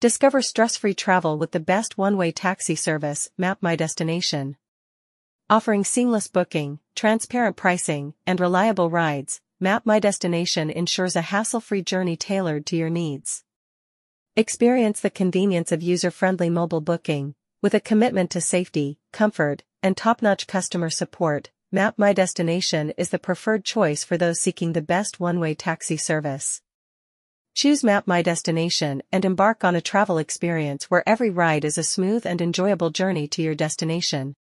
Discover stress-free travel with the best one-way taxi service, Map My Destination. Offering seamless booking, transparent pricing, and reliable rides, Map My Destination ensures a hassle-free journey tailored to your needs. Experience the convenience of user-friendly mobile booking, with a commitment to safety, comfort, and top-notch customer support, Map My Destination is the preferred choice for those seeking the best one-way taxi service. Choose Map My Destination and embark on a travel experience where every ride is a smooth and enjoyable journey to your destination.